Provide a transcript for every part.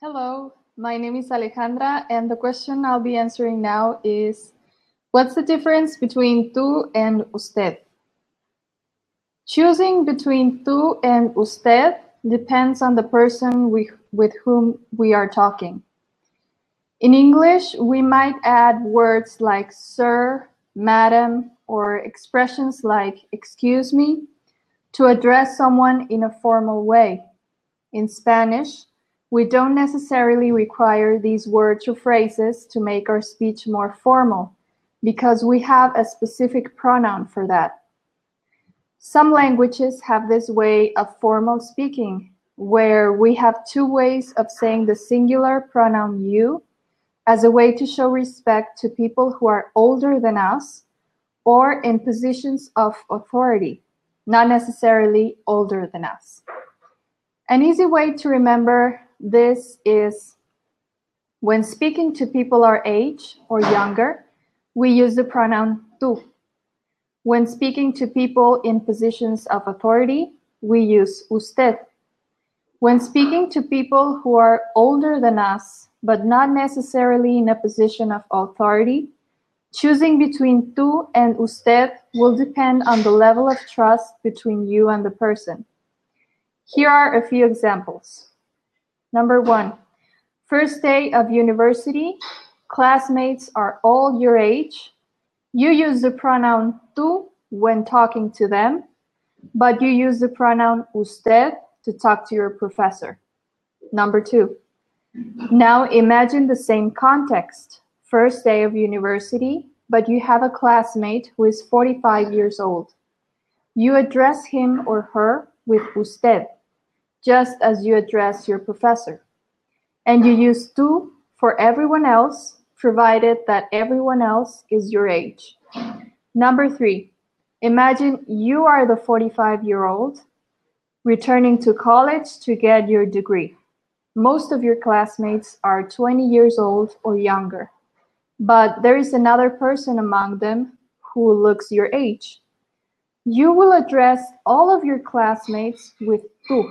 Hello, my name is Alejandra, and the question I'll be answering now is What's the difference between tú and usted? Choosing between tú and usted depends on the person we, with whom we are talking. In English, we might add words like sir, madam, or expressions like excuse me to address someone in a formal way. In Spanish, we don't necessarily require these words or phrases to make our speech more formal because we have a specific pronoun for that. Some languages have this way of formal speaking where we have two ways of saying the singular pronoun you as a way to show respect to people who are older than us or in positions of authority, not necessarily older than us. An easy way to remember this is when speaking to people our age or younger, we use the pronoun tú. When speaking to people in positions of authority, we use usted. When speaking to people who are older than us, but not necessarily in a position of authority, choosing between tú and usted will depend on the level of trust between you and the person. Here are a few examples. Number one, first day of university, classmates are all your age. You use the pronoun tú when talking to them, but you use the pronoun usted to talk to your professor. Number two, now imagine the same context. First day of university, but you have a classmate who is 45 years old. You address him or her with usted, just as you address your professor. And you use tú for everyone else, provided that everyone else is your age. Number three, imagine you are the 45 year old returning to college to get your degree. Most of your classmates are 20 years old or younger, but there is another person among them who looks your age. You will address all of your classmates with tú,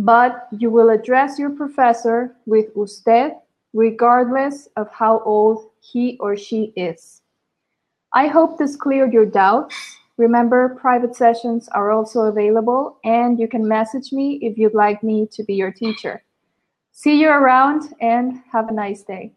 but you will address your professor with usted regardless of how old he or she is. I hope this cleared your doubts. Remember, private sessions are also available, and you can message me if you'd like me to be your teacher. See you around and have a nice day.